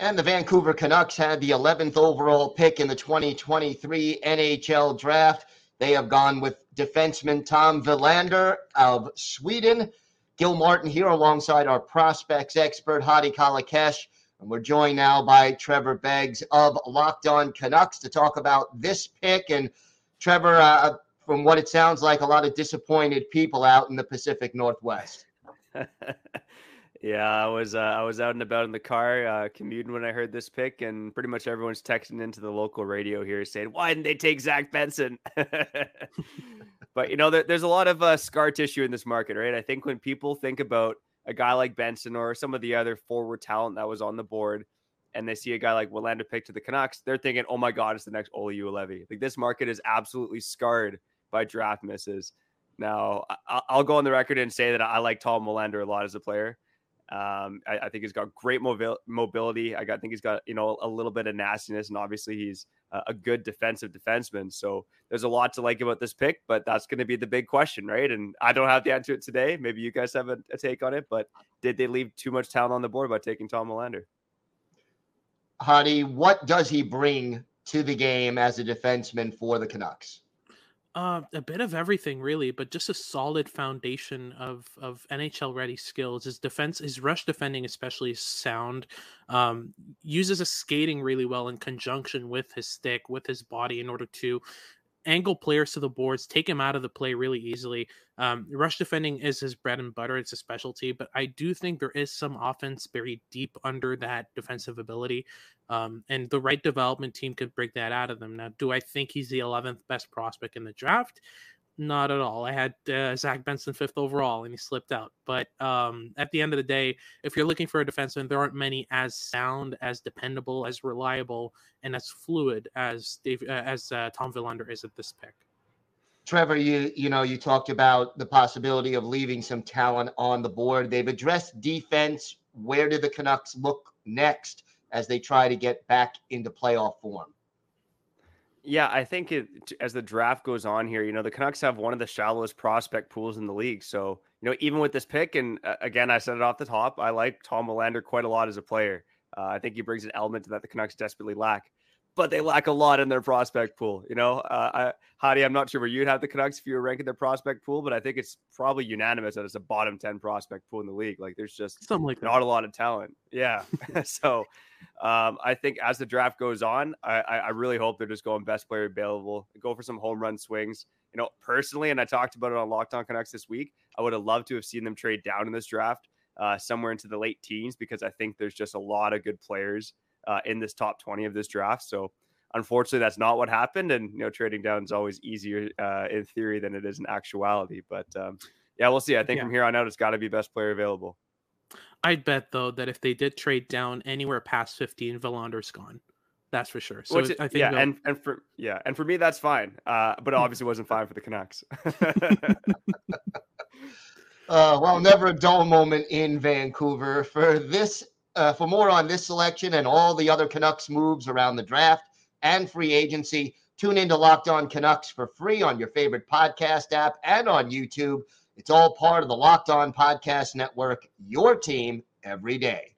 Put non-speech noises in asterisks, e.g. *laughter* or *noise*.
And the Vancouver Canucks had the 11th overall pick in the 2023 NHL draft. They have gone with defenseman Tom Willander of Sweden. Gil Martin here alongside our prospects expert, Hadi Kalakeche. And we're joined now by Trevor Beggs of Locked On Canucks to talk about this pick. And Trevor, uh, from what it sounds like, a lot of disappointed people out in the Pacific Northwest. *laughs* Yeah, I was uh, I was out and about in the car uh, commuting when I heard this pick, and pretty much everyone's texting into the local radio here saying, "Why didn't they take Zach Benson?" *laughs* but you know, there, there's a lot of uh, scar tissue in this market, right? I think when people think about a guy like Benson or some of the other forward talent that was on the board, and they see a guy like Willander pick to the Canucks, they're thinking, "Oh my God, it's the next Olli Juolevi." Like this market is absolutely scarred by draft misses. Now, I- will go on the record and say that I like Tom Willander a lot as a player. Um, I, I, think he's got great mobil- mobility. I, got, I think he's got you know a little bit of nastiness, and obviously he's a, a good defensive defenseman. So there's a lot to like about this pick, but that's going to be the big question, right? And I don't have the answer to it today. Maybe you guys have a, a, take on it, but did they leave too much talent on the board by taking Tom Willander? Hadi, what does he bring to the game as a defenseman for the Canucks? Uh, a bit of everything, really, but just a solid foundation of of NHL ready skills. His defense, his rush defending, especially sound. Um, uses a skating really well in conjunction with his stick, with his body, in order to angle players to the boards, take him out of the play really easily. Um, rush defending is his bread and butter; it's a specialty. But I do think there is some offense buried deep under that defensive ability, um, and the right development team could break that out of them. Now, do I think he's the 11th best prospect in the draft? Not at all. I had uh, Zach Benson fifth overall, and he slipped out. But um, at the end of the day, if you're looking for a defenseman, there aren't many as sound, as dependable, as reliable, and as fluid as Dave, uh, as uh, Tom Willander is at this pick. Trevor, you you know you talked about the possibility of leaving some talent on the board. They've addressed defense. Where do the Canucks look next as they try to get back into playoff form? Yeah, I think it, as the draft goes on here, you know, the Canucks have one of the shallowest prospect pools in the league. So, you know, even with this pick, and uh, again, I said it off the top, I like Tom Willander quite a lot as a player. Uh, I think he brings an element that the Canucks desperately lack, but they lack a lot in their prospect pool. You know, uh, I, Hadi, I'm not sure where you'd have the Canucks if you were ranking their prospect pool, but I think it's probably unanimous that it's a bottom 10 prospect pool in the league. Like there's just Something like not that. a lot of talent. Yeah. *laughs* so, um, I think as the draft goes on, I, I really hope they're just going best player available, go for some home run swings. You know, personally, and I talked about it on Locked On Canucks this week. I would have loved to have seen them trade down in this draft, uh, somewhere into the late teens, because I think there's just a lot of good players uh, in this top 20 of this draft. So, unfortunately, that's not what happened. And you know, trading down is always easier uh, in theory than it is in actuality. But um, yeah, we'll see. I think yeah. from here on out, it's got to be best player available. I'd bet though that if they did trade down anywhere past 15, Willander's gone. That's for sure. So I think yeah, and and for yeah, and for me that's fine. Uh, but hmm. obviously wasn't fine for the Canucks. *laughs* uh, well, never a dull moment in Vancouver. For this, uh, for more on this selection and all the other Canucks moves around the draft and free agency, tune into Locked On Canucks for free on your favorite podcast app and on YouTube. It's all part of the Locked On Podcast Network, your team every day.